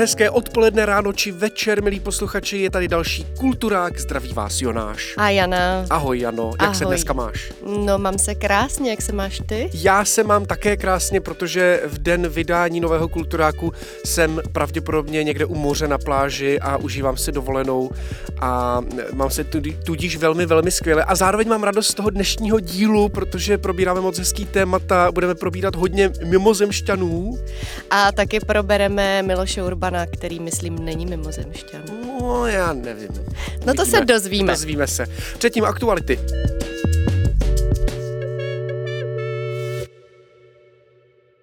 Hezké odpoledne, ráno či večer, milí posluchači, je tady další Kulturák, zdraví vás Jonáš. A Jana. Ahoj Jano, jak Ahoj. se dneska máš? No mám se krásně, jak se máš ty? Já se mám také krásně, protože v den vydání nového Kulturáku jsem pravděpodobně někde u moře na pláži a užívám si dovolenou a mám se tudí- tudíž velmi, velmi skvěle. A zároveň mám radost z toho dnešního dílu, protože probíráme moc hezký témata, budeme probírat hodně mimozemšťanů. A taky probereme Miloše Urbana, který myslím není mimozemšťan. No, já nevím. No to se dozvíme. Dozvíme se. Předtím aktuality.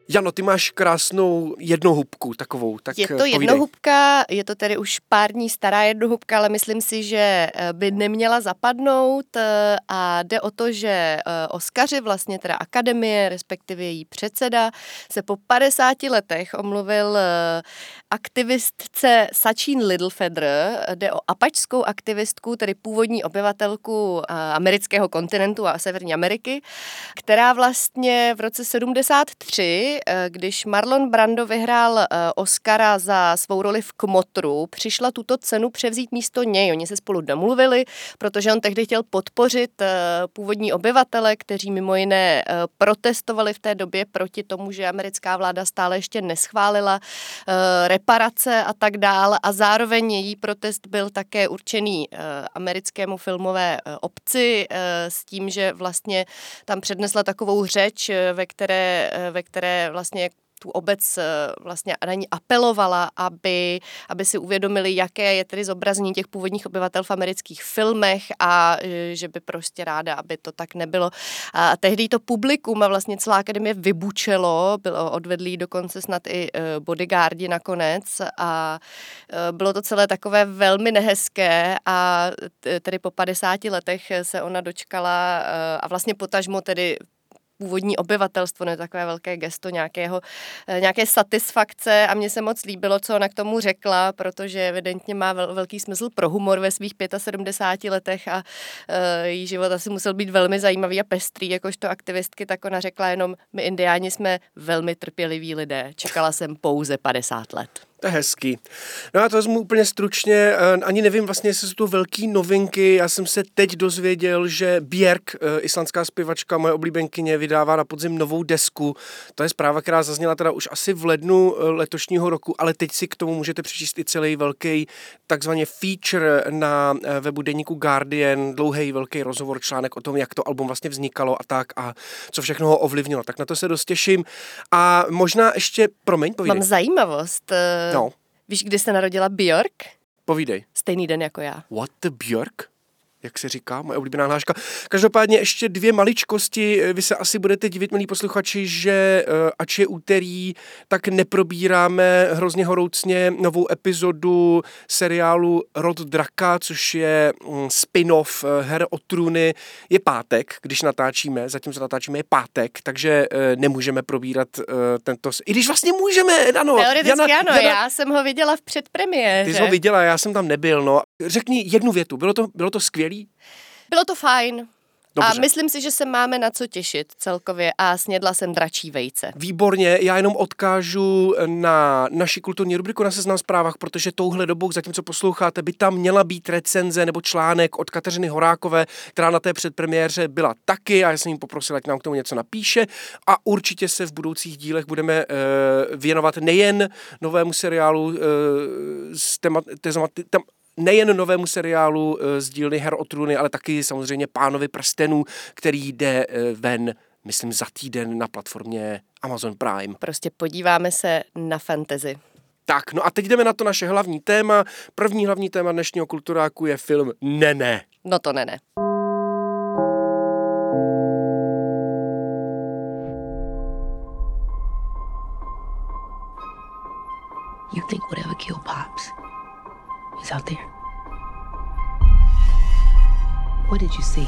Jano, ty máš krásnou jednohubku takovou, tak Je eh, to povídej. jednohubka, je to tedy už pár dní stará jednohubka, ale myslím si, že eh, by neměla zapadnout eh, a jde o to, že Oskaři, vlastně teda akademie, respektive její předseda, se po 50 letech omluvil aktivistce Sachin Littlefeather, jde o apačskou aktivistku, tedy původní obyvatelku eh, amerického kontinentu a Severní Ameriky, která vlastně v roce 73, eh, když Marlon Brando vyhrál eh, Oscara za svou roli v Kmotru, přišla tuto cenu převzít místo něj. Oni se spolu domluvili, protože on tehdy chtěl podpořit původní obyvatele, kteří mimo jiné protestovali v té době proti tomu, že americká vláda stále ještě neschválila reparace a tak dál. A zároveň její protest byl také určený eh, americkému filmové eh, obci eh, s tím, že vlastně tam přednesla takovou řeč, ve které, ve které vlastně tu obec eh, vlastně na ní apelovala, aby, aby si uvědomili, jaké je tedy zobrazení těch původních obyvatel v amerických filmech a eh, že by prostě ráda, aby to tak nebylo. A tehdy to publikum a vlastně celá akademie vybučelo, bylo odvedlý dokonce snad i eh, bodyguardi nakonec a bylo to celé takové velmi nehezké a tedy po 50 letech se ona dočkala a vlastně potažmo tedy původní obyvatelstvo, ne takové velké gesto nějakého, eh, nějaké satisfakce. A mně se moc líbilo, co ona k tomu řekla, protože evidentně má vel, velký smysl pro humor ve svých 75 letech a uh, její život asi musel být velmi zajímavý a pestrý, jakožto aktivistky, tak ona řekla jenom, my indiáni jsme velmi trpěliví lidé, čekala jsem pouze 50 let. To je hezký. No já to vezmu úplně stručně, eh, ani nevím vlastně, jestli jsou to velký novinky, já jsem se teď dozvěděl, že Björk, eh, islandská zpěvačka, moje oblíbenkyně, vydává na podzim novou desku. To je zpráva, která zazněla teda už asi v lednu eh, letošního roku, ale teď si k tomu můžete přečíst i celý velký takzvaně feature na webu deníku Guardian, dlouhý velký rozhovor, článek o tom, jak to album vlastně vznikalo a tak a co všechno ho ovlivnilo. Tak na to se dost těším. A možná ještě, promiň, povídej. Mám zajímavost. No, Víš, kdy se narodila Björk? povídej. Stejný den jako já. What the Björk? Jak se říká, moje oblíbená hláška. Každopádně ještě dvě maličkosti. Vy se asi budete divit, milí posluchači, že eh, ač je úterý, tak neprobíráme hrozně horoucně novou epizodu seriálu Rod Draka, což je mm, spin-off eh, Her o trůny. Je pátek, když natáčíme, zatímco natáčíme je pátek, takže eh, nemůžeme probírat tento... I když vlastně můžeme, ano. Teoreticky Jana- ano, Jana- já jsem ho viděla v předpremiéře. ty jsi ho viděla, já jsem tam nebyl, no. Řekni jednu větu, bylo to, bylo to skvělý? Bylo to fajn. Dobře. A myslím si, že se máme na co těšit celkově a snědla jsem dračí vejce. Výborně, já jenom odkážu na naši kulturní rubriku na seznam zprávách, protože touhle dobou, zatímco posloucháte, by tam měla být recenze nebo článek od Kateřiny Horákové, která na té předpremiéře byla taky a já jsem jí poprosil, ať nám k tomu něco napíše a určitě se v budoucích dílech budeme uh, věnovat nejen novému seriálu uh, s témat, témat, tam, nejen novému seriálu eh, z dílny Her o trůny, ale taky samozřejmě Pánovi prstenů, který jde eh, ven, myslím, za týden na platformě Amazon Prime. Prostě podíváme se na fantasy. Tak, no a teď jdeme na to naše hlavní téma. První hlavní téma dnešního kulturáku je film Nene. No to ne, ne. You think whatever killed Pops out there? What did you see?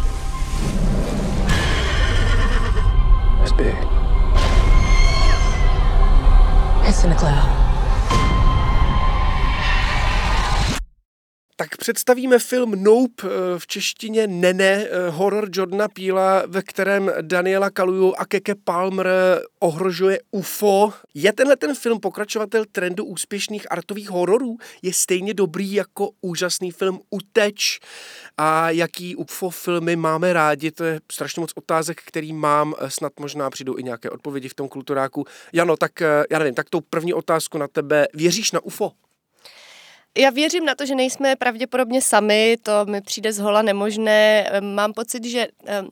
It's big. It's in the cloud. Tak představíme film Nope, eh, v češtině Nene, eh, horor Jordana Píla, ve kterém Daniela Kaluju a Keke Palmer ohrožuje UFO. Je tenhle ten film pokračovatel trendu úspěšných artových hororů? Je stejně dobrý jako úžasný film Uteč? A jaký UFO filmy máme rádi? To je strašně moc otázek, který mám. Eh, snad možná přijdou i nějaké odpovědi v tom kulturáku. Jano, tak já nevím, tak tou první otázku na tebe. Věříš na UFO? Já věřím na to, že nejsme pravděpodobně sami, to mi přijde zhola nemožné. Mám pocit, že,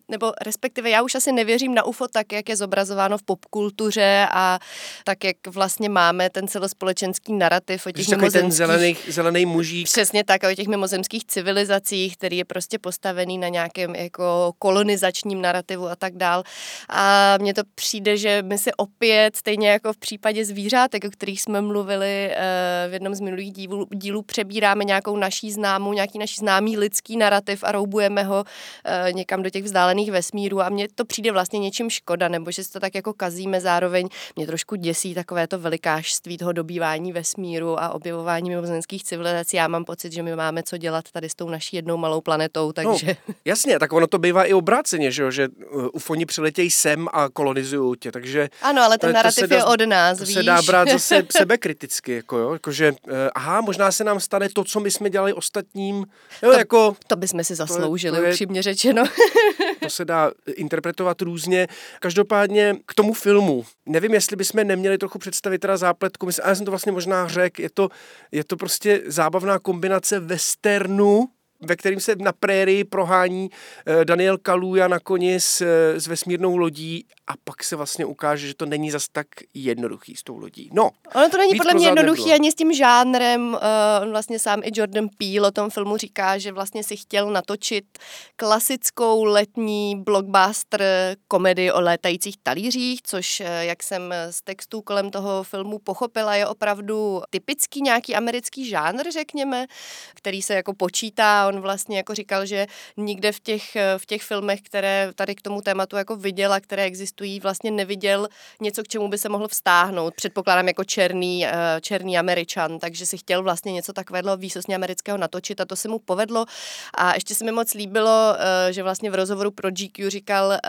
nebo respektive já už asi nevěřím na UFO tak, jak je zobrazováno v popkultuře a tak, jak vlastně máme ten celospolečenský narrativ o těch mimozemských... ten zelený, zelený mužík. Přesně tak, o těch mimozemských civilizacích, který je prostě postavený na nějakém jako kolonizačním narrativu a tak dál. A mně to přijde, že my si opět, stejně jako v případě zvířátek, o kterých jsme mluvili eh, v jednom z minulých dílů, dílů přebíráme nějakou naší známou, nějaký naší známý lidský narrativ a roubujeme ho e, někam do těch vzdálených vesmírů a mně to přijde vlastně něčím škoda, nebo že si to tak jako kazíme zároveň. Mě trošku děsí takové to velikářství toho dobývání vesmíru a objevování mimozemských civilizací. Já mám pocit, že my máme co dělat tady s tou naší jednou malou planetou, takže... No, jasně, tak ono to bývá i obráceně, že, jo? že eh, ufoni přiletějí sem a kolonizují tě, takže... Ano, ale ten narrativ je od nás, to víš? se dá brát zase sebekriticky, jako jo, jakože, eh, aha, možná se nám stane to, co my jsme dělali ostatním. Jo, to, jako, to bychom si zasloužili, to je, upřímně řečeno. to se dá interpretovat různě. Každopádně k tomu filmu. Nevím, jestli bychom neměli trochu představit teda zápletku. Myslím, já jsem to vlastně možná řekl. Je to, je to prostě zábavná kombinace westernu ve kterým se na prérii prohání eh, Daniel Kaluja na koni s, eh, s vesmírnou lodí a pak se vlastně ukáže, že to není zas tak jednoduchý s tou lodí. No, ono to není podle mě jednoduchý nebylo. ani s tím žánrem. Uh, on vlastně sám i Jordan Peele o tom filmu říká, že vlastně si chtěl natočit klasickou letní blockbuster komedii o létajících talířích, což, jak jsem z textů kolem toho filmu pochopila, je opravdu typický nějaký americký žánr, řekněme, který se jako počítá on vlastně jako říkal, že nikde v těch, v těch filmech, které tady k tomu tématu jako viděl a které existují, vlastně neviděl něco, k čemu by se mohl vztáhnout. Předpokládám jako černý, eh, černý američan, takže si chtěl vlastně něco takového výsostně amerického natočit a to se mu povedlo. A ještě se mi moc líbilo, eh, že vlastně v rozhovoru pro GQ říkal, eh,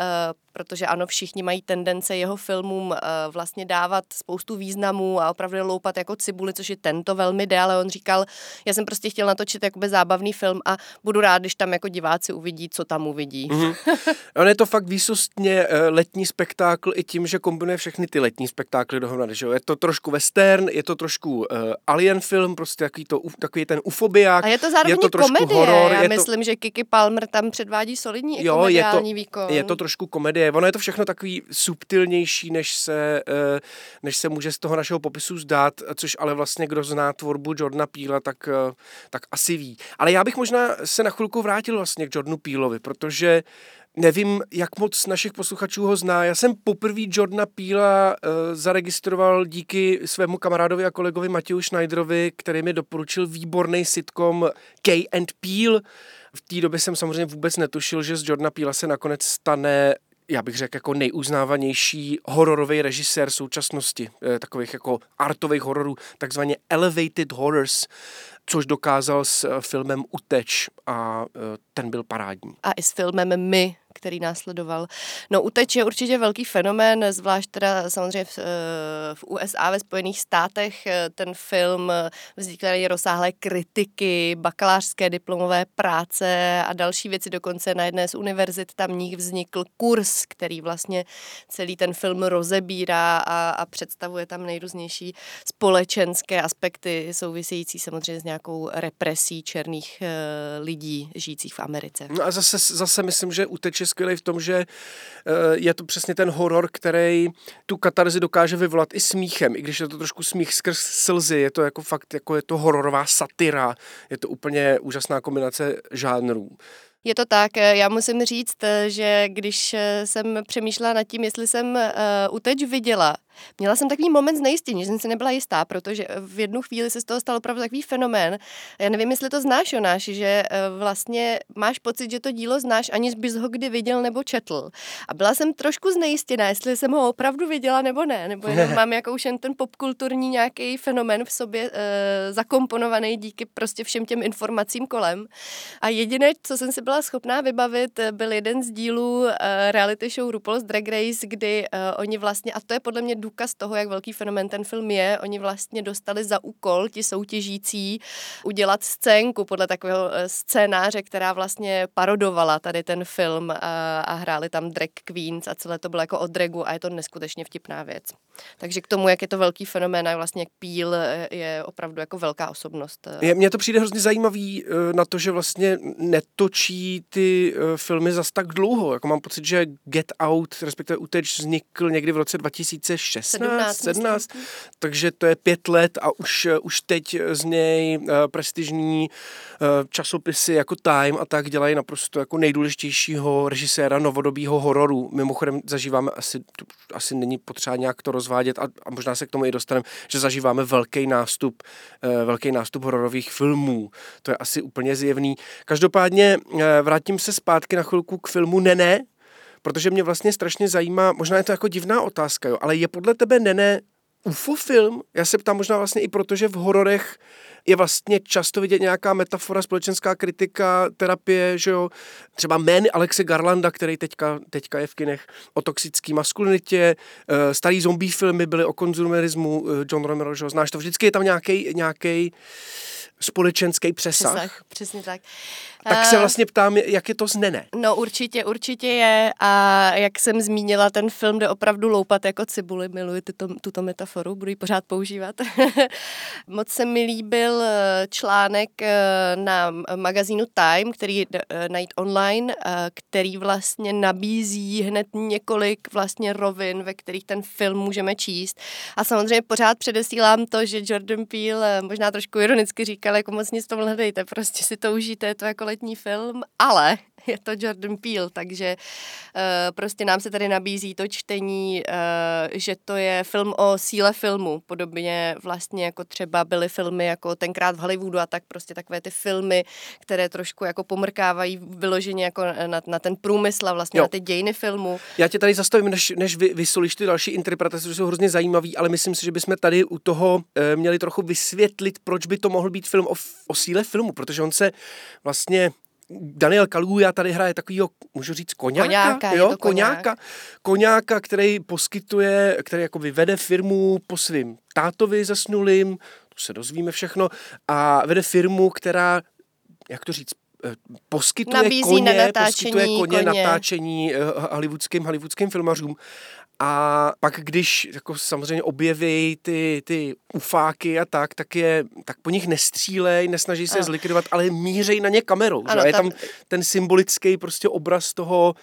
protože ano, všichni mají tendence jeho filmům vlastně dávat spoustu významů a opravdu loupat jako cibuli, což je tento velmi jde, ale on říkal, já jsem prostě chtěl natočit jakoby zábavný film a budu rád, když tam jako diváci uvidí, co tam uvidí. Mm-hmm. On je to fakt výsostně eh, letní spektákl i tím, že kombinuje všechny ty letní spektákly dohromady. Že jo? Je to trošku western, je to trošku uh, alien film, prostě takový, to, takový ten ufobiák. A je to zároveň je to trošku komedie. Horor, Já je myslím, to... že Kiki Palmer tam předvádí solidní jo, je to, výkon. Je to trošku komedie. Ono je to všechno takový subtilnější, než se, uh, než se může z toho našeho popisu zdát, což ale vlastně kdo zná tvorbu Jordana Píla, tak, uh, tak asi ví. Ale já bych možná se na chvilku vrátil vlastně k Jordanu Peelovi, protože nevím, jak moc našich posluchačů ho zná. Já jsem poprvé Jordana Peela uh, zaregistroval díky svému kamarádovi a kolegovi Matěju Schneiderovi, který mi doporučil výborný sitcom Kay and Peel. V té době jsem samozřejmě vůbec netušil, že z Jordana Peela se nakonec stane já bych řekl, jako nejuznávanější hororový režisér současnosti, eh, takových jako artových hororů, takzvaně elevated horrors což dokázal s eh, filmem Uteč a eh, ten byl parádní. A i s filmem My, který následoval. No Uteč je určitě velký fenomén, zvlášť teda samozřejmě v, eh, v USA, ve Spojených státech. Ten film vznikl rozsáhlé kritiky, bakalářské diplomové práce a další věci. Dokonce na jedné z univerzit tamních vznikl kurz, který vlastně celý ten film rozebírá a, a představuje tam nejrůznější společenské aspekty související samozřejmě s nějakou represí černých uh, lidí žijících v Americe. No a zase, zase myslím, že uteče skvělý v tom, že uh, je to přesně ten horor, který tu katarzi dokáže vyvolat i smíchem, i když je to trošku smích skrz slzy, je to jako fakt, jako je to hororová satira, je to úplně úžasná kombinace žánrů. Je to tak, eh, já musím říct, eh, že když eh, jsem přemýšlela nad tím, jestli jsem uteč viděla, Měla jsem takový moment znejistění, že jsem si nebyla jistá, protože v jednu chvíli se z toho stal opravdu takový fenomén. Já nevím, jestli to znáš, Jonáš, že vlastně máš pocit, že to dílo znáš, aniž bys ho kdy viděl nebo četl. A byla jsem trošku znejistěná, jestli jsem ho opravdu viděla nebo ne, nebo jenom mám jako už jen ten popkulturní nějaký fenomén v sobě e, zakomponovaný díky prostě všem těm informacím kolem. A jediné, co jsem si byla schopná vybavit, byl jeden z dílů uh, reality show RuPaul's Drag Race, kdy uh, oni vlastně, a to je podle mě důkaz toho, jak velký fenomen ten film je, oni vlastně dostali za úkol, ti soutěžící, udělat scénku podle takového uh, scénáře, která vlastně parodovala tady ten film uh, a hráli tam drag queens a celé to bylo jako o dragu a je to neskutečně vtipná věc. Takže k tomu, jak je to velký fenomén a vlastně jak Píl je opravdu jako velká osobnost. Je, mně to přijde hrozně zajímavý na to, že vlastně netočí ty filmy zas tak dlouho. Jako mám pocit, že Get Out, respektive Uteč, vznikl někdy v roce 2016, 17, 17 takže to je pět let a už, uh, už teď z něj uh, prestižní uh, časopisy jako Time a tak dělají naprosto jako nejdůležitějšího režiséra novodobího hororu. Mimochodem zažíváme, asi, asi není potřeba nějak to rozvádět a, a možná se k tomu i dostaneme, že zažíváme velký nástup, velký nástup hororových filmů. To je asi úplně zjevný. Každopádně eh, vrátím se zpátky na chvilku k filmu Nene, protože mě vlastně strašně zajímá, možná je to jako divná otázka, jo, ale je podle tebe Nene UFO film? Já se ptám možná vlastně i proto, že v hororech je vlastně často vidět nějaká metafora, společenská kritika, terapie, že jo. Třeba Men Alexe Garlanda, který teďka, teďka je v kinech o toxické maskulinitě, eh, starý zombie filmy byly o konzumerismu, eh, John Romero, že jo, znáš to, vždycky je tam nějaký nějaký společenský přesah. přesah. Přesně tak. Tak se vlastně ptám, jak je to z Nene? No určitě, určitě je a jak jsem zmínila, ten film jde opravdu loupat jako cibuli, miluji tuto, tuto metaforu, budu ji pořád používat. Moc se mi líbil eh, článek eh, na magazínu Time, který eh, najít online, který vlastně nabízí hned několik vlastně rovin, ve kterých ten film můžeme číst. A samozřejmě pořád předesílám to, že Jordan Peele možná trošku ironicky říkal, jako moc nic to hledejte, prostě si to užijte, je to jako letní film, ale je to Jordan Peele, takže uh, prostě nám se tady nabízí to čtení, uh, že to je film o síle filmu, podobně vlastně jako třeba byly filmy jako tenkrát v Hollywoodu a tak prostě takové ty filmy, které trošku jako pomrkávají vyloženě jako na, na ten průmysl a vlastně jo. na ty dějiny filmu. Já tě tady zastavím, než, než vy, vysolíš ty další interpretace, které jsou hrozně zajímavý, ale myslím si, že bychom tady u toho uh, měli trochu vysvětlit, proč by to mohl být film o, o síle filmu, protože on se vlastně Daniel Kaluja tady hraje takovýho, můžu říct, koňáka, koňáka jo, to koňáka, koňáka, který poskytuje, který jako vede firmu po svým tátovi zasnulým, to se dozvíme všechno, a vede firmu, která, jak to říct, eh, poskytuje Nabízí koně, na natáčení poskytuje koně, koně. natáčení eh, hollywoodským, hollywoodským filmařům a pak, když jako samozřejmě objeví ty, ty ufáky a tak, tak, je, tak po nich nestřílej, nesnaží se je zlikvidovat, ale mířej na ně kamerou. Ano, že? Je tam ten symbolický prostě obraz toho,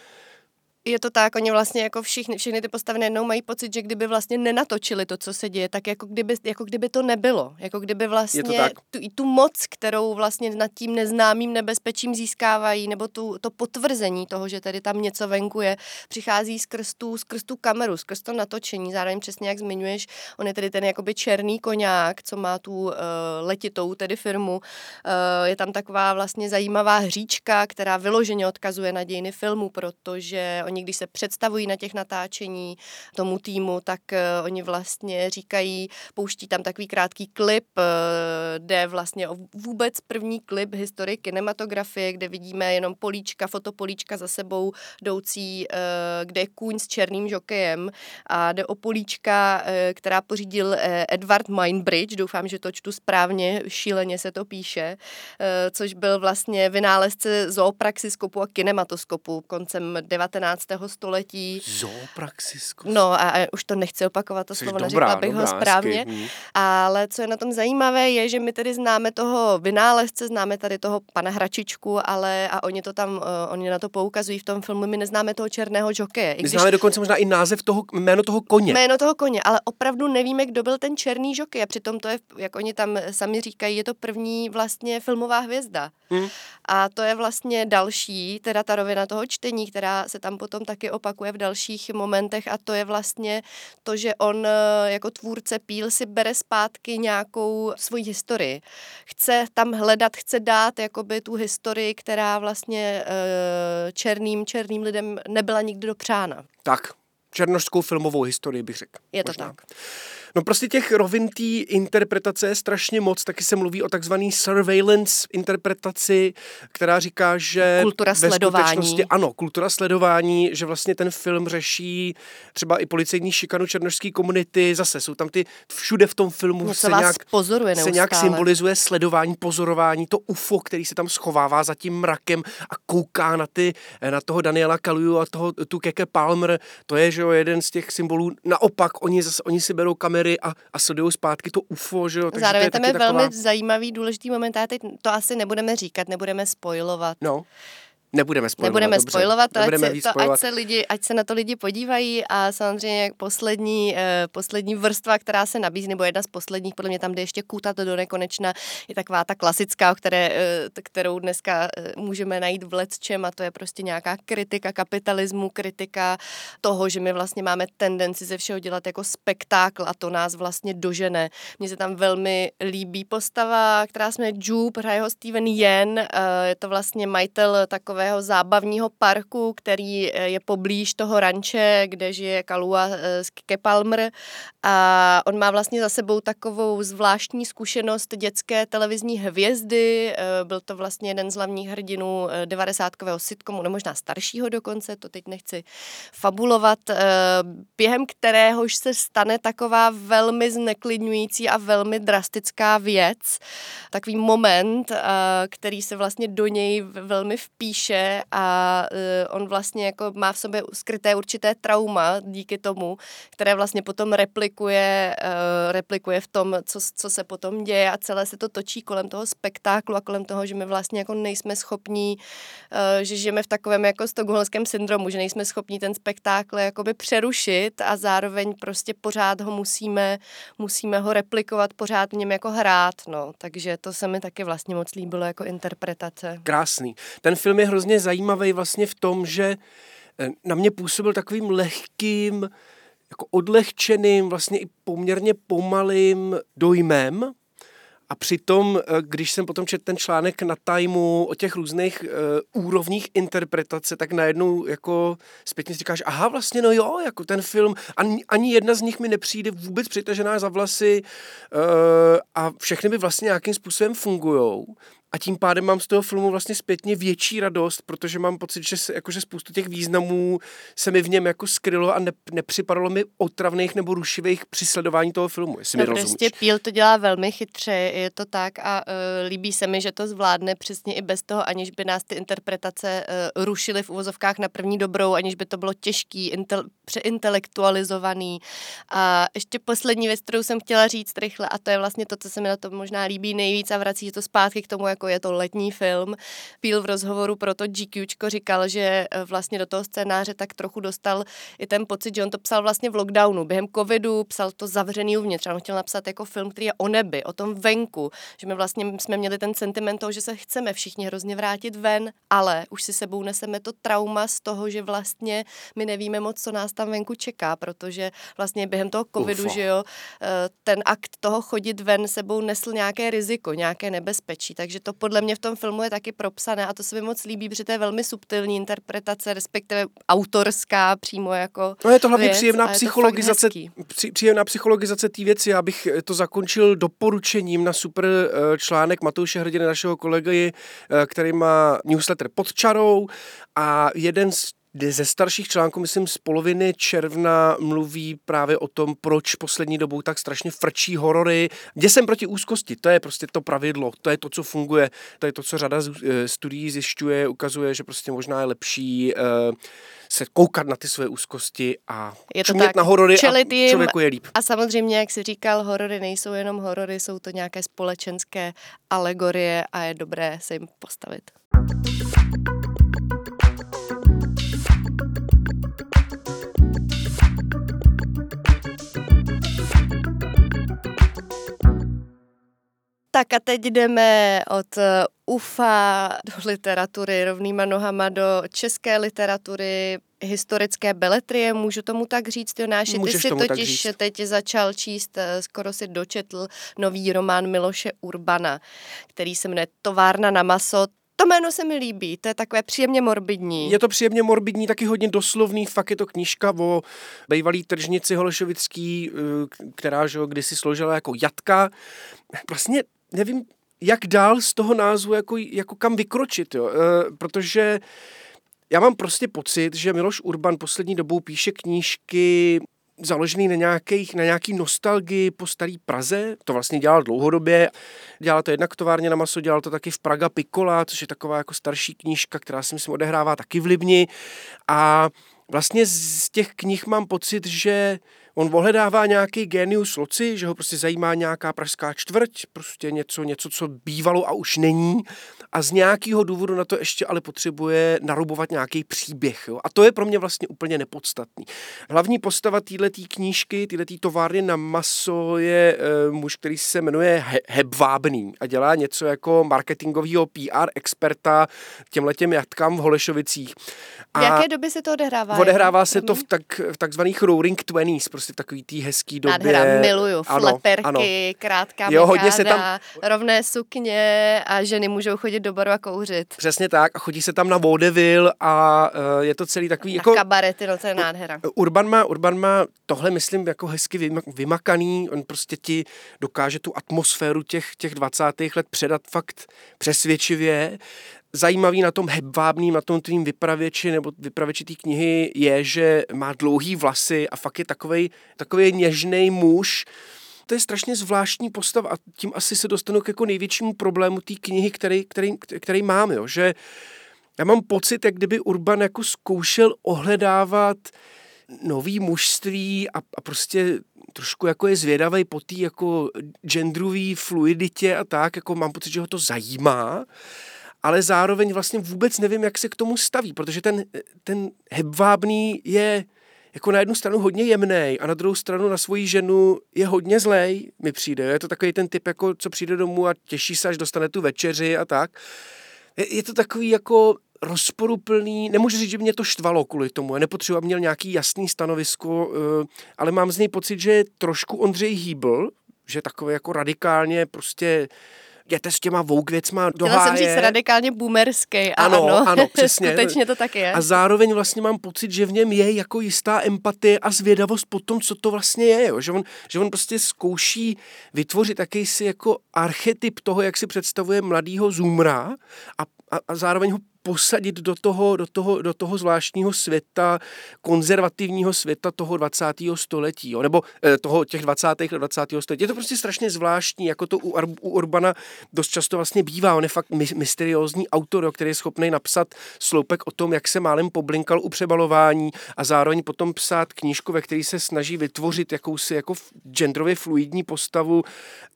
je to tak, oni vlastně jako všichni, všechny ty postavy najednou mají pocit, že kdyby vlastně nenatočili to, co se děje, tak jako kdyby, jako kdyby to nebylo. Jako kdyby vlastně tu, i tu moc, kterou vlastně nad tím neznámým nebezpečím získávají, nebo tu, to potvrzení toho, že tady tam něco venku je, přichází skrz tu, skrz tu kameru, skrz to natočení. Zároveň přesně jak zmiňuješ, on je tedy ten jakoby černý koňák, co má tu uh, letitou tedy firmu. Uh, je tam taková vlastně zajímavá hříčka, která vyloženě odkazuje na dějiny filmu, protože oni oni, když se představují na těch natáčení tomu týmu, tak uh, oni vlastně říkají, pouští tam takový krátký klip, uh, jde vlastně o vůbec první klip historii kinematografie, kde vidíme jenom políčka, fotopolíčka za sebou jdoucí, uh, kde je kůň s černým žokejem. A jde o políčka, uh, která pořídil uh, Edward Mindbridge, doufám, že to čtu správně, šíleně se to píše, uh, což byl vlastně vynálezce zoopraxiskopu a kinematoskopu koncem 19 století. Zoopraxis. No a, a už to nechci opakovat, to Jsi slovo, dobrá, neřekla bych dobrá, ho správně. hezky, hm. Ale co je na tom zajímavé, je, že my tedy známe toho vynálezce, známe tady toho pana Hračičku, ale a oni to tam, uh, oni na to poukazují v tom filmu, my neznáme toho černého jokeje. I My známe dokonce možná i název toho, jméno toho koně. Jméno toho koně, ale opravdu nevíme, kdo byl ten černý žokej a přitom to je, jak oni tam sami říkají, je to první vlastně filmová hvězda. Hmm. A to je vlastně další, teda ta rovina toho čtení, která se tam potom taky opakuje v dalších momentech a to je vlastně to, že on eh, jako tvůrce Píl si bere zpátky nějakou svoji historii. Chce tam hledat, chce dát jakoby tu historii, která vlastně eh, černým, černým lidem nebyla nikdy dopřána. Tak, černošskou filmovou historii bych řekl. Je to možná. tak. No prostě těch rovin té interpretace je strašně moc, taky se mluví o takzvaný surveillance interpretaci, která říká, že Kultura ve sledování. Ano, kultura sledování, že vlastně ten film řeší třeba i policejní šikanu černošské komunity, zase jsou tam ty, všude v tom filmu Něco se nějak, pozoruje se nějak symbolizuje sledování, pozorování, to UFO, který se tam schovává za tím mrakem a kouká na, ty, na toho Daniela Kaluju a toho, tu Keke Palmer, to je že jo, jeden z těch symbolů. Naopak, oni, zase, oni si berou kamery a, a sledují zpátky to UFO, že jo, takže Zároveň to je tam je taková... velmi zajímavý, důležitý moment, a teď to asi nebudeme říkat, nebudeme spojovat. No, nebudeme spojovat. Nebudeme dobře. spojovat, to, ať, nebudeme se, víc to, ať, se lidi, ať se na to lidi podívají a samozřejmě jak poslední, eh, poslední vrstva, která se nabízí, nebo jedna z posledních, podle mě tam jde ještě kůtat do nekonečna, je taková ta klasická, o které, eh, kterou dneska eh, můžeme najít v lecčem a to je prostě nějaká kritika kapitalismu, kritika toho, že my vlastně máme tendenci ze všeho dělat jako spektákl a to nás vlastně dožene. Mně se tam velmi líbí postava, která se jmenuje Jupe, hraje ho Steven Yen, eh, je to vlastně majitel takového zábavního parku, který eh, je poblíž toho ranče, kde žije Kalua eh, z Kike Palmer. A on má vlastně za sebou takovou zvláštní zkušenost dětské televizní hvězdy, eh, byl to vlastně jeden z hlavních hrdinů eh, 90 sitcomu, no možná staršího dokonce, to teď nechci fabulovat, během kteréhož se stane taková velmi zneklidňující a velmi drastická věc, takový moment, který se vlastně do něj velmi vpíše a eh, on vlastně jako má v sobě skryté určité trauma díky tomu, které vlastně potom replikuje, eh, replikuje v tom, co, co se potom děje a celé se to točí kolem toho spektáklu a kolem toho, že my vlastně jako nejsme schopní, eh, že žijeme v takovém jako stokholmském syndromu, že nejsme schopní ten spektákl jakoby přerušit a zároveň prostě pořád ho musíme, musíme ho replikovat, pořád v něm jako hrát, no. Takže to se mi taky vlastně moc líbilo jako interpretace. Krásný. Ten film je hrozně zajímavý vlastně v tom, že eh, na mě působil takovým lehkým, jako odlehčeným, vlastně i poměrně pomalým dojmem. A přitom, eh, když jsem potom četl ten článek na Timeu o těch různých uh, úrovních interpretace, tak najednou jako zpětně si říkáš, aha, vlastně no jo, jako ten film, ani, ani jedna z nich mi nepřijde vůbec přitažená za vlasy uh, a všechny by vlastně nějakým způsobem fungujou. A tím pádem mám z toho filmu vlastně zpětně větší radost, protože mám pocit, že, se, jakože spoustu těch významů se mi v něm jako skrylo a ne, nepřipadalo mi otravných nebo rušivých při sledování toho filmu, jestli mi No rozumíš. prostě Píl to dělá velmi chytře, je to tak a uh, líbí se mi, že to zvládne přesně i bez toho, aniž by nás ty interpretace uh, rušily v uvozovkách na první dobrou, aniž by to bylo těžký, intel, přeintelektualizovaný. A ještě poslední věc, kterou jsem chtěla říct rychle, a to je vlastně to, co se mi na tom možná líbí nejvíc a vrací to zpátky k tomu, jako je to letní film. Píl v rozhovoru pro to GQčko říkal, že eh, vlastně do toho scénáře tak trochu dostal i ten pocit, že on to psal vlastně v lockdownu, během covidu, psal to zavřený uvnitř. On chtěl napsat jako film, který je o nebi, o tom venku, že my vlastně jsme měli ten sentiment toho, že se chceme všichni hrozně vrátit ven, ale už si sebou neseme to trauma z toho, že vlastně my nevíme moc, co nás tam venku čeká, protože vlastně během toho covidu, Ufo. že jo, eh, ten akt toho chodit ven sebou nesl nějaké riziko, nějaké nebezpečí, takže to podle mě v tom filmu je taky propsané a to se mi moc líbí, protože to je velmi subtilní interpretace, respektive autorská přímo jako No je to hlavně věc příjemná psychologizace, při, příjemná psychologizace té věci. Já bych to zakončil doporučením na super eh, článek Matouše Hrdiny, našeho kolegy, eh, který má newsletter pod čarou a jeden z ze starších článků, myslím z poloviny června, mluví právě o tom, proč poslední dobou tak strašně frčí horory. Kde jsem proti úzkosti, to je prostě to pravidlo, to je to, co funguje, to je to, co řada eh, studií zjišťuje, ukazuje, že prostě možná je lepší uh, se koukat na ty své úzkosti a je to tak, na horory a jim, člověku je líp. A samozřejmě, jak jsi říkal, horory nejsou jenom horory, jsou to nějaké společenské alegorie a je dobré se jim postavit. Tak a teď jdeme od eh, UFA do literatury rovnýma nohama do české literatury, historické beletrie, můžu tomu tak říct, Jonáši? Ty si totiž teď začal číst, eh, skoro si dočetl nový román Miloše Urbana, který se jmenuje Továrna na maso. To jméno se mi líbí, to je takové příjemně morbidní. Je to příjemně morbidní, taky hodně doslovný, fakt je to knížka o bývalý tržnici Holešovický, eh, která že, kdysi složila jako jatka. Vlastně nevím, jak dál z toho názvu, jako, jako kam vykročit, jo? E, protože já mám prostě pocit, že Miloš Urban poslední dobou píše knížky založený na, nějakých, na nějaký nostalgii po starý Praze. To vlastně dělal dlouhodobě. Dělal to jednak továrně na maso, dělal to taky v Praga Piccola, což je taková jako starší knížka, která si myslím odehrává taky v Libni. A vlastně z těch knih mám pocit, že on ohledává nějaký genius loci, že ho prostě zajímá nějaká pražská čtvrť, prostě něco, něco, co bývalo a už není a z nějakého důvodu na to ještě ale potřebuje narubovat nějaký příběh. Jo? A to je pro mě vlastně úplně nepodstatný. Hlavní postava této knížky, této továrny na maso je e, muž, který se jmenuje He- Hebvábný a dělá něco jako marketingového PR experta těmhletěm jatkám v Holešovicích. A v jaké době se to odehrává? Odehrává se to v, tak, v takzvaných roaring twenties, prostě v takový tý hezký době. Nádhera, miluju, ano, fleperky, ano. krátká jo, hodně se tam... rovné sukně a ženy můžou chodit do baru a kouřit. Přesně tak a chodí se tam na vaudeville a uh, je to celý takový na jako... kabarety, no to je nádhera. Urban má, Urban má tohle, myslím, jako hezky vymakaný, on prostě ti dokáže tu atmosféru těch, těch 20. let předat fakt přesvědčivě zajímavý na tom hebvábným, na tom tvým vypravěči nebo vypravěči té knihy je, že má dlouhý vlasy a fakt je takovej, takovej něžný muž, to je strašně zvláštní postav a tím asi se dostanu k jako největšímu problému té knihy, který, který, který mám, jo, že já mám pocit, jak kdyby Urban jako zkoušel ohledávat nový mužství a, a prostě trošku jako je zvědavý po té jako genderový fluiditě a tak, jako mám pocit, že ho to zajímá, ale zároveň vlastně vůbec nevím, jak se k tomu staví, protože ten, ten hebvábný je jako na jednu stranu hodně jemný a na druhou stranu na svoji ženu je hodně zlej, mi přijde. Je to takový ten typ, jako co přijde domů a těší se, až dostane tu večeři a tak. Je, je to takový jako rozporuplný, nemůžu říct, že mě to štvalo kvůli tomu, já nepotřebuji, měl nějaký jasný stanovisko, eh, ale mám z něj pocit, že je trošku Ondřej Hýbl, že takový jako radikálně prostě jděte s těma Vogue věcma do Chtěla háje. jsem říct radikálně boomerský. Ano, ano, ano přesně. Skutečně to tak je. A zároveň vlastně mám pocit, že v něm je jako jistá empatie a zvědavost po tom, co to vlastně je. Jo? Že, on, že on prostě zkouší vytvořit jakýsi jako archetyp toho, jak si představuje mladýho zoomra a, a, a zároveň ho posadit do toho, do toho, do toho zvláštního světa, konzervativního světa toho 20. století, jo? nebo eh, toho těch 20. let 20. století. Je to prostě strašně zvláštní, jako to u, u Urbana dost často vlastně bývá. On je fakt mysteriózní autor, jo, který je schopný napsat sloupek o tom, jak se málem poblinkal u přebalování a zároveň potom psát knížku, ve které se snaží vytvořit jakousi jako genderově fluidní postavu,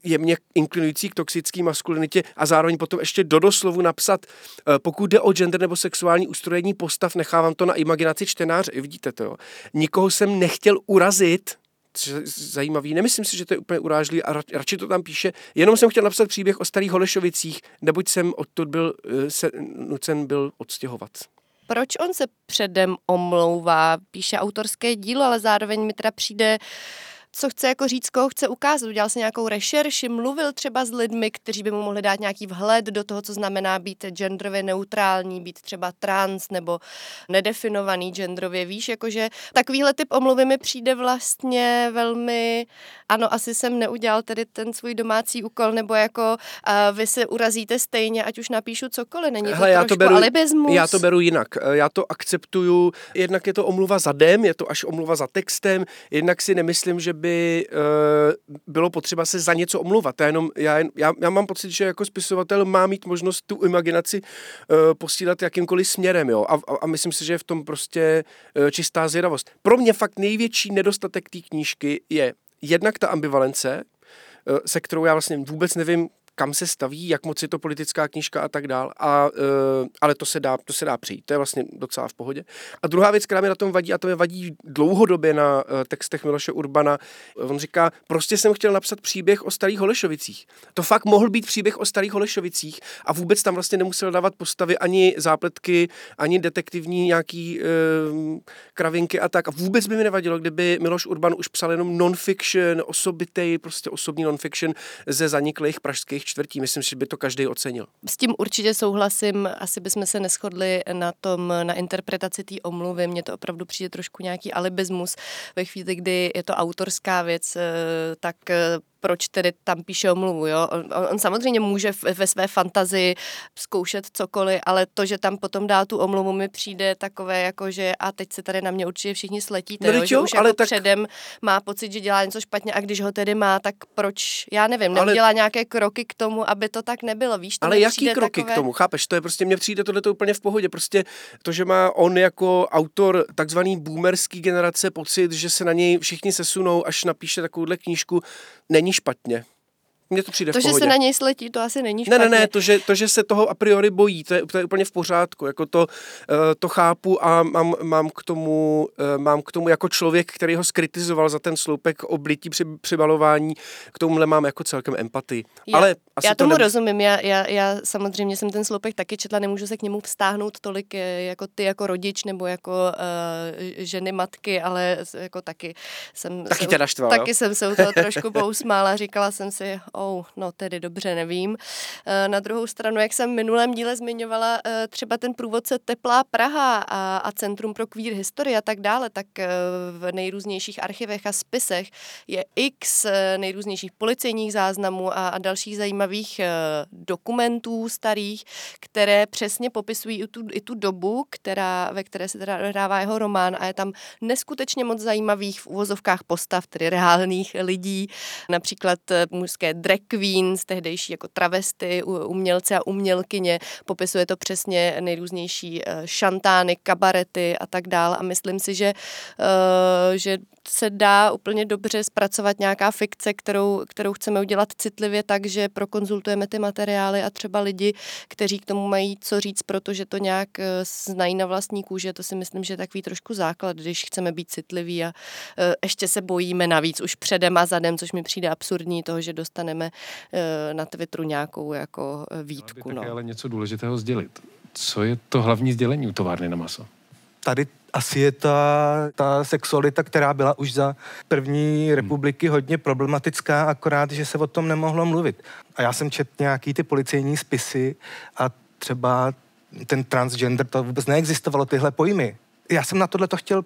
jemně inklinující k toxické maskulinitě a zároveň potom ještě do doslovu napsat, eh, pokud jde o gender nebo sexuální ustrojení postav, nechávám to na imaginaci čtenáře, vidíte to, jo. Nikoho jsem nechtěl urazit, zajímavý. Nemyslím si, že to je úplně urážlivý a radši to tam píše. Jenom jsem chtěl napsat příběh o starých Holešovicích, neboť jsem odtud byl eh, se, nucen byl odstěhovat. Proč on se předem omlouvá? Píše autorské dílo, ale zároveň mi teda přijde co chce jako říct, koho chce ukázat. Udělal si nějakou rešerši, mluvil třeba s lidmi, kteří by mu mohli dát nějaký vhled do toho, co znamená být genderově neutrální, být třeba trans nebo nedefinovaný genderově. Víš, jakože takovýhle typ omluvy mi přijde vlastně velmi, ano, asi jsem neudělal tedy ten svůj domácí úkol, nebo jako uh, vy se urazíte stejně, ať už napíšu cokoliv, není to Hele, já to beru, alibismus? Já to beru jinak. Já to akceptuju, jednak je to omluva za dem, je to až omluva za textem, jednak si nemyslím, že by uh, bylo potřeba se za něco omluvat. Já, jenom, já, já, já mám pocit, že jako spisovatel má mít možnost tu imaginaci uh, posílat jakýmkoliv směrem, jo. A, a, a myslím si, že je v tom prostě uh, čistá zvědavost. Pro mě fakt největší nedostatek té knížky je jednak ta ambivalence, se kterou já vlastně vůbec nevím, kam se staví, jak moc je to politická knížka a tak dál, a, uh, ale to se, dá, to se dá přijít, to je vlastně docela v pohodě. A druhá věc, která mi na tom vadí, a to mi vadí dlouhodobě na uh, textech Miloše Urbana, on říká, prostě jsem chtěl napsat příběh o starých Holešovicích. To fakt mohl být příběh o starých Holešovicích a vůbec tam vlastně nemusel dávat postavy ani zápletky, ani detektivní nějaký uh, kravinky a tak. A vůbec by mi nevadilo, kdyby Miloš Urban už psal jenom non-fiction, osobitej, prostě osobní non-fiction ze zaniklých pražských čtvrtí. Myslím si, že by to každý ocenil. S tím určitě souhlasím. Asi bychom se neschodli na tom, na interpretaci té omluvy. Mně to opravdu přijde trošku nějaký alibismus. Ve chvíli, kdy je to autorská věc, eh, tak eh, proč tedy tam píše omluvu. Jo? On, on samozřejmě může ve své fantazii zkoušet cokoliv, ale to, že tam potom dá tu omluvu, mi přijde takové, jako že a teď se tady na mě určitě všichni sletíte, no, jo? že už ale jako tak... předem má pocit, že dělá něco špatně a když ho tedy má, tak proč, já nevím, neudělá ale... nějaké kroky k tomu, aby to tak nebylo, víš? To ale jaký kroky takové... k tomu, chápeš? To je prostě, mně přijde tohle úplně v pohodě, prostě to, že má on jako autor takzvaný boomerský generace pocit, že se na něj všichni sesunou, až napíše takovouhle knížku, není špatně. Mně to přijde to, v pohodě. že se na něj sletí, to asi není špatně. Ne, ne, ne, to, že, to, že se toho a priori bojí, to je, to je úplně v pořádku. Jako to, uh, to chápu a mám, mám, k tomu, uh, mám k tomu jako člověk, který ho skritizoval za ten sloupek oblití při přibalování, k tomuhle mám jako celkem empatii. Já, Ale asi já tomu to ne... rozumím, já, já, já samozřejmě jsem ten sloupek taky četla, nemůžu se k němu vztáhnout tolik eh, jako ty jako rodič nebo jako uh, ženy matky, ale jako taky jsem taky, se, tě naštval, taky jsem se u toho trošku pousmála, říkala jsem si, oh, no tedy dobře, nevím. Eh, na druhou stranu, jak jsem v minulém díle zmiňovala, eh, třeba ten průvodce Teplá Praha a, a Centrum pro queer historii a tak dále, tak eh, v nejrůznějších archivech a spisech je x nejrůznějších policejních záznamů a, a dalších zajímavých dokumentů starých, které přesně popisují i tu, i tu dobu, která, ve které se teda hrává jeho román a je tam neskutečně moc zajímavých v úvozovkách postav, tedy reálných lidí, například mužské drag queens, tehdejší jako travesty, umělce a umělkyně. Popisuje to přesně nejrůznější eh, šantány, kabarety a tak dále. A myslím si, že, eh, že se dá úplně dobře zpracovat nějaká fikce, kterou, kterou chceme udělat citlivě tak, že prokonzultujeme ty materiály a třeba lidi, kteří k tomu mají co říct, protože to nějak eh, znají na vlastní kůže, to si myslím, že je takový trošku základ, když chceme být citliví a ještě se bojíme navíc už předem a zadem, což mi přijde absurdní toho, že dostaneme Eh, na Twitteru nějakou jako eh, výtku. No. ale něco důležitého sdělit. Co je to hlavní sdělení u továrny na maso? Tady asi je ta, ta sexualita, která byla už za první hmm. republiky hodně problematická, akorát, že se o tom nemohlo mluvit. A já jsem čet nějaký ty policejní spisy a třeba ten transgender, to vůbec neexistovalo, tyhle pojmy. Já jsem na tohle to chtěl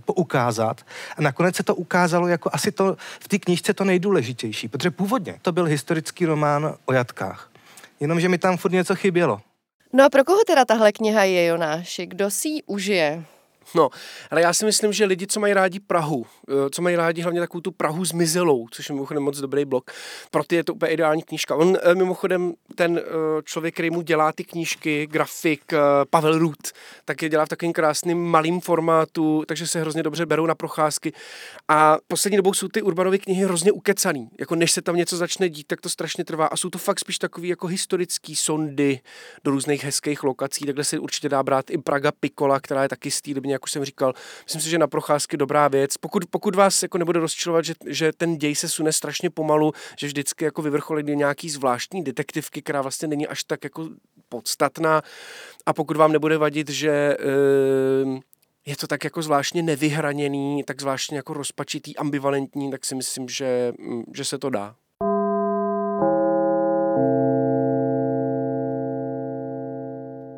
poukázat. A nakonec se to ukázalo jako asi to v té knížce to nejdůležitější, protože původně to byl historický román o jatkách. Jenomže mi tam furt něco chybělo. No a pro koho teda tahle kniha je, Jonáši? Kdo si ji užije? No, ale já si myslím, že lidi, co mají rádi Prahu, eh, co mají rádi hlavně takovou tu Prahu zmizelou, což je mimochodem moc dobrý blok, pro ty je to úplně ideální knížka. On eh, mimochodem, ten eh, člověk, který mu dělá ty knížky, grafik, Pavel Ruth, tak je dělá v takovým krásným malým formátu, takže se hrozně dobře berou na procházky. A poslední dobou jsou ty Urbanovy knihy hrozně ukecaný. Jako než se tam něco začne dít, tak to strašně trvá. A jsou to fakt spíš takový jako historický sondy do různých hezkých lokací. Takhle se určitě dá brát i Praga Pikola, která je taky z jak už jsem říkal, myslím si, že na procházky dobrá věc. Pokud, pokud vás jako nebude rozčilovat, že, že ten děj se sune strašně pomalu, že vždycky jako vyvrcholí nějaký zvláštní detektivky, která vlastně není až tak jako podstatná a pokud vám nebude vadit, že uh, je to tak jako zvláštně nevyhraněný, tak zvláštně jako rozpačitý, ambivalentní, tak si myslím, že, mm, že se to dá.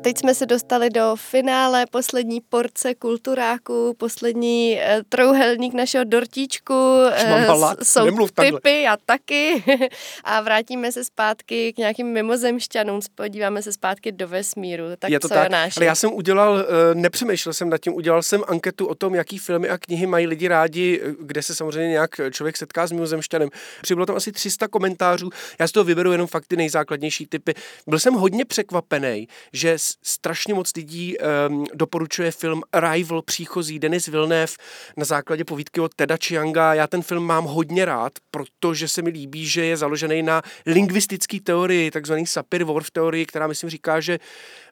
Teď jsme se dostali do finále poslední porce kulturáku, poslední uh, trouhelník našeho dortíčku. Uh, jsou typy a taky. a vrátíme se zpátky k nějakým mimozemšťanům, podíváme se zpátky do vesmíru. Tak je to co tak, je náš? ale já jsem udělal, uh, nepřemýšlel jsem nad tím, udělal jsem anketu o tom, jaký filmy a knihy mají lidi rádi, kde se samozřejmě nějak člověk setká s mimozemšťanem. Přibylo tam asi 300 komentářů, já z toho vyberu jenom fakt ty nejzákladnější typy. Byl jsem hodně překvapený, že strašně moc lidí um, doporučuje film Arrival, příchozí, Denis Villeneuve na základě povídky od Teda Chianga. Já ten film mám hodně rád, protože se mi líbí, že je založený na lingvistické teorii, takzvaný Sapir-Whorf teorii, která myslím říká, že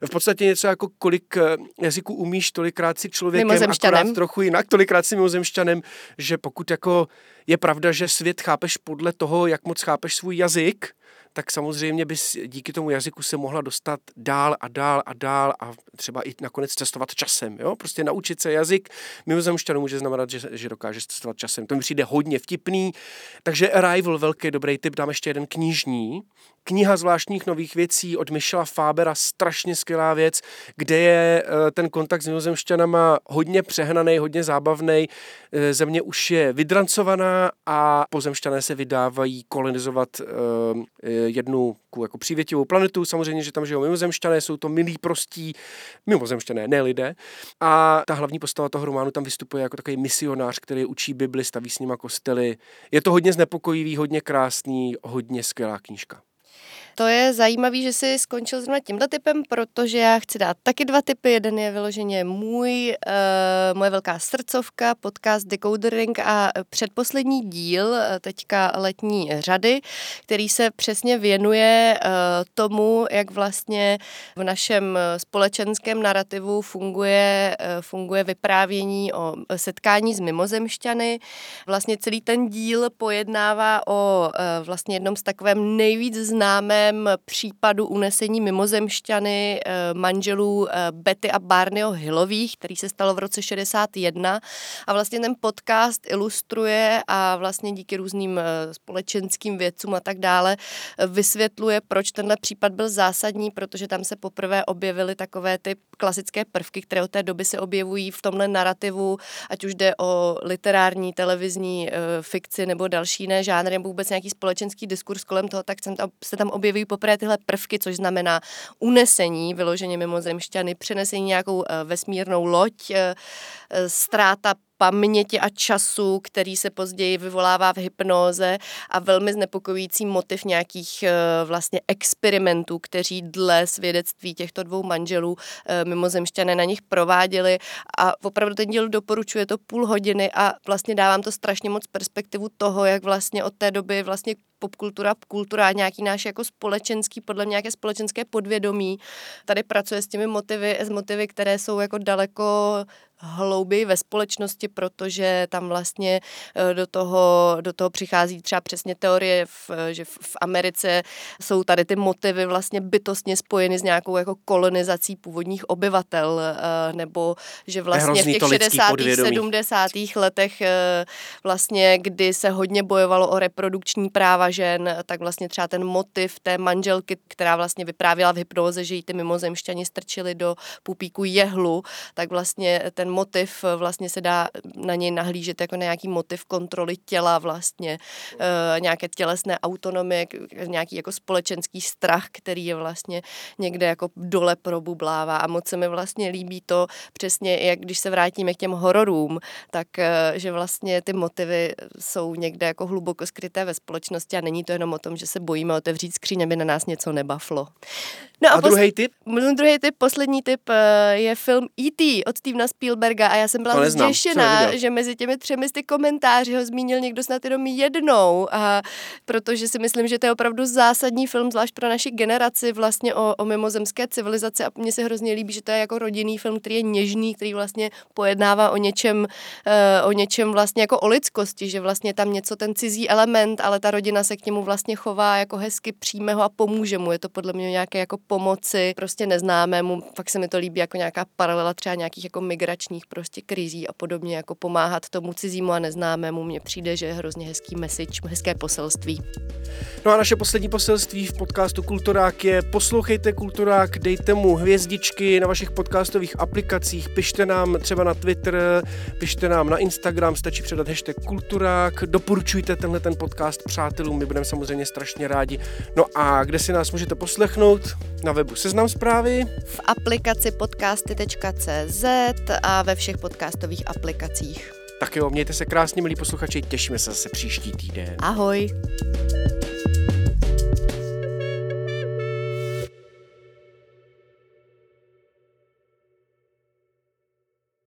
v podstatě něco jako kolik eh, jazyků umíš, tolikrát si člověkem, akorát trochu jinak, tolikrát si mimozemšťanem, že pokud jako je pravda, že svět chápeš podle toho, jak moc chápeš svůj jazyk, tak samozřejmě bys díky tomu jazyku se mohla dostat dál a dál a dál a třeba i nakonec cestovat časem. Jo? Prostě naučit se jazyk mimozemšťanů může znamenat, že, že dokáže cestovat časem. To mi přijde hodně vtipný. Takže Arrival, velký dobrý tip, dám ještě jeden knižní. Kniha zvláštních nových věcí od Michela Fabera, strašně skvělá věc, kde je eh, ten kontakt s mimozemšťanama hodně přehnaný, hodně zábavný. Eh, země už je vydrancovaná a pozemšťané se vydávají kolonizovat eh, jednu jako přívětivou planetu. Samozřejmě, že tam žijou mimozemšťané, jsou to milí, prostí mimozemšťané, ne lidé. A ta hlavní postava toho románu tam vystupuje jako takový misionář, který učí Bibli, staví s nima kostely. Je to hodně znepokojivý, hodně krásný, hodně skvělá knížka. To je zajímavý, že jsi skončil zrovna tímhle typem, protože já chci dát taky dva typy. Jeden je vyloženě můj, uh, moje velká srdcovka, podcast Decodering a předposlední díl, eh, teďka letní řady, který se přesně věnuje uh, tomu, jak vlastně v našem společenském narrativu funguje, uh, funguje vyprávění o setkání s mimozemšťany. Vlastně celý ten díl pojednává o uh, vlastně jednom z takovém nejvíc známém případem případu unesení mimozemšťany eh, manželů eh, Betty a Barneyho Hillových, který se stalo v roce 61 a vlastně ten podcast ilustruje a vlastně díky různým eh, společenským vědcům a tak dále vysvětluje, proč tenhle případ byl zásadní, protože tam se poprvé objevily takové ty klasické prvky, které od té doby se objevují v tomhle narrativu, ať už jde o literární, televizní fikci nebo další jiné žánry, nebo vůbec nějaký společenský diskurs kolem toho, tak se tam objevují poprvé tyhle prvky, což znamená unesení, vyloženě mimozemšťany, přenesení nějakou eh, vesmírnou loď, eh, eh, ztráta paměti a času, který se později vyvolává v hypnoze a velmi znepokojící motiv nějakých vlastně experimentů, kteří dle svědectví těchto dvou manželů mimozemšťané na nich prováděli a opravdu ten díl doporučuje to půl hodiny a vlastně dávám to strašně moc perspektivu toho, jak vlastně od té doby vlastně popkultura, kultura, nějaký náš jako společenský, podle mě nějaké společenské podvědomí. Tady pracuje s těmi motivy, s motivy, které jsou jako daleko hlouběji ve společnosti, protože tam vlastně eh, do toho, do toho přichází třeba přesně teorie, v, že v Americe jsou tady ty motivy vlastně bytostně spojeny s nějakou jako kolonizací původních obyvatel, eh, nebo že vlastně v těch 60. 70. letech eh, vlastně, kdy se hodně bojovalo o reprodukční práva žen, tak vlastně třeba ten motiv té manželky, která vlastně vyprávěla v hypnoze, že jí ty mimozemšťani strčili do pupíku jehlu, tak vlastně ten motiv eh, vlastně se dá na něj nahlížet jako na nějaký motiv kontroly těla vlastně, e, nějaké tělesné autonomie, nějaký jako společenský strach, který je vlastně někde jako dole probublává a moc se mi vlastně líbí to přesně, jak když se vrátíme k těm hororům, tak že vlastně ty motivy jsou někde jako hluboko skryté ve společnosti a není to jenom o tom, že se bojíme otevřít skříň, aby na nás něco nebaflo. No a, a druhý typ? Druhý typ, poslední typ je film E.T. od Stevena Spielberga a já jsem byla zděšená, že mezi těmi třemi ty komentáři ho zmínil někdo snad jenom jednou, a protože si myslím, že to je opravdu zásadní film, zvlášť pro naši generaci vlastně o, o mimozemské civilizaci a mně se hrozně líbí, že to je jako rodinný film, který je něžný, který vlastně pojednává o něčem, uh, o něčem vlastně jako o lidskosti, že vlastně tam něco ten cizí element, ale ta rodina se k němu vlastně chová jako hezky, přijme ho a pomůže mu. Je to podle mě nějaké jako pomoci prostě neznámému. Fakt se mi to líbí jako nějaká paralela třeba nějakých jako migračních společných prostě krizí a podobně, jako pomáhat tomu cizímu a neznámému, mně přijde, že je hrozně hezký message, hezké poselství. No a naše poslední poselství v podcastu Kulturák je poslouchejte Kulturák, dejte mu hvězdičky na vašich podcastových aplikacích, pište nám třeba na Twitter, pište nám na Instagram, stačí předat hashtag Kulturák, doporučujte tenhle ten podcast přátelům, my budeme samozřejmě strašně rádi. No a kde si nás můžete poslechnout? Na webu Seznam zprávy. V aplikaci podcasty.cz a ve všech podcastových aplikacích. Tak jo, mějte se krásně, milí posluchači, těšíme se zase příští týden. Ahoj!